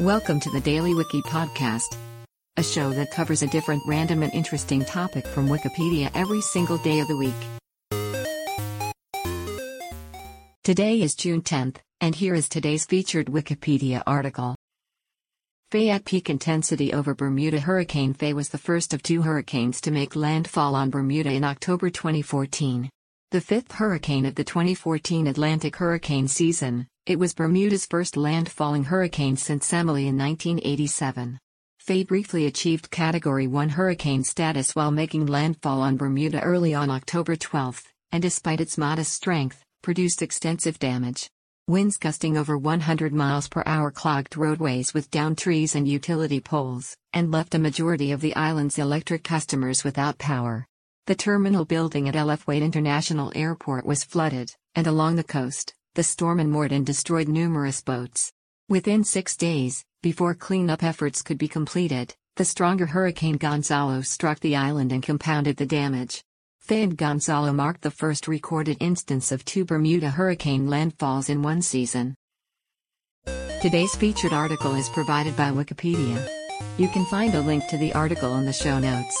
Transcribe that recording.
Welcome to the Daily Wiki Podcast, a show that covers a different random and interesting topic from Wikipedia every single day of the week. Today is June 10th, and here is today's featured Wikipedia article. Faye at peak intensity over Bermuda Hurricane Faye was the first of two hurricanes to make landfall on Bermuda in October 2014. The fifth hurricane of the 2014 Atlantic hurricane season, it was Bermuda's first landfalling hurricane since Emily in 1987. Faye briefly achieved Category 1 hurricane status while making landfall on Bermuda early on October 12, and despite its modest strength, produced extensive damage. Winds gusting over 100 miles per hour clogged roadways with downed trees and utility poles, and left a majority of the island's electric customers without power. The terminal building at LF Wade International Airport was flooded, and along the coast, the storm and Morden destroyed numerous boats. Within six days, before cleanup efforts could be completed, the stronger Hurricane Gonzalo struck the island and compounded the damage. And Gonzalo marked the first recorded instance of two Bermuda hurricane landfalls in one season. Today's featured article is provided by Wikipedia. You can find a link to the article in the show notes.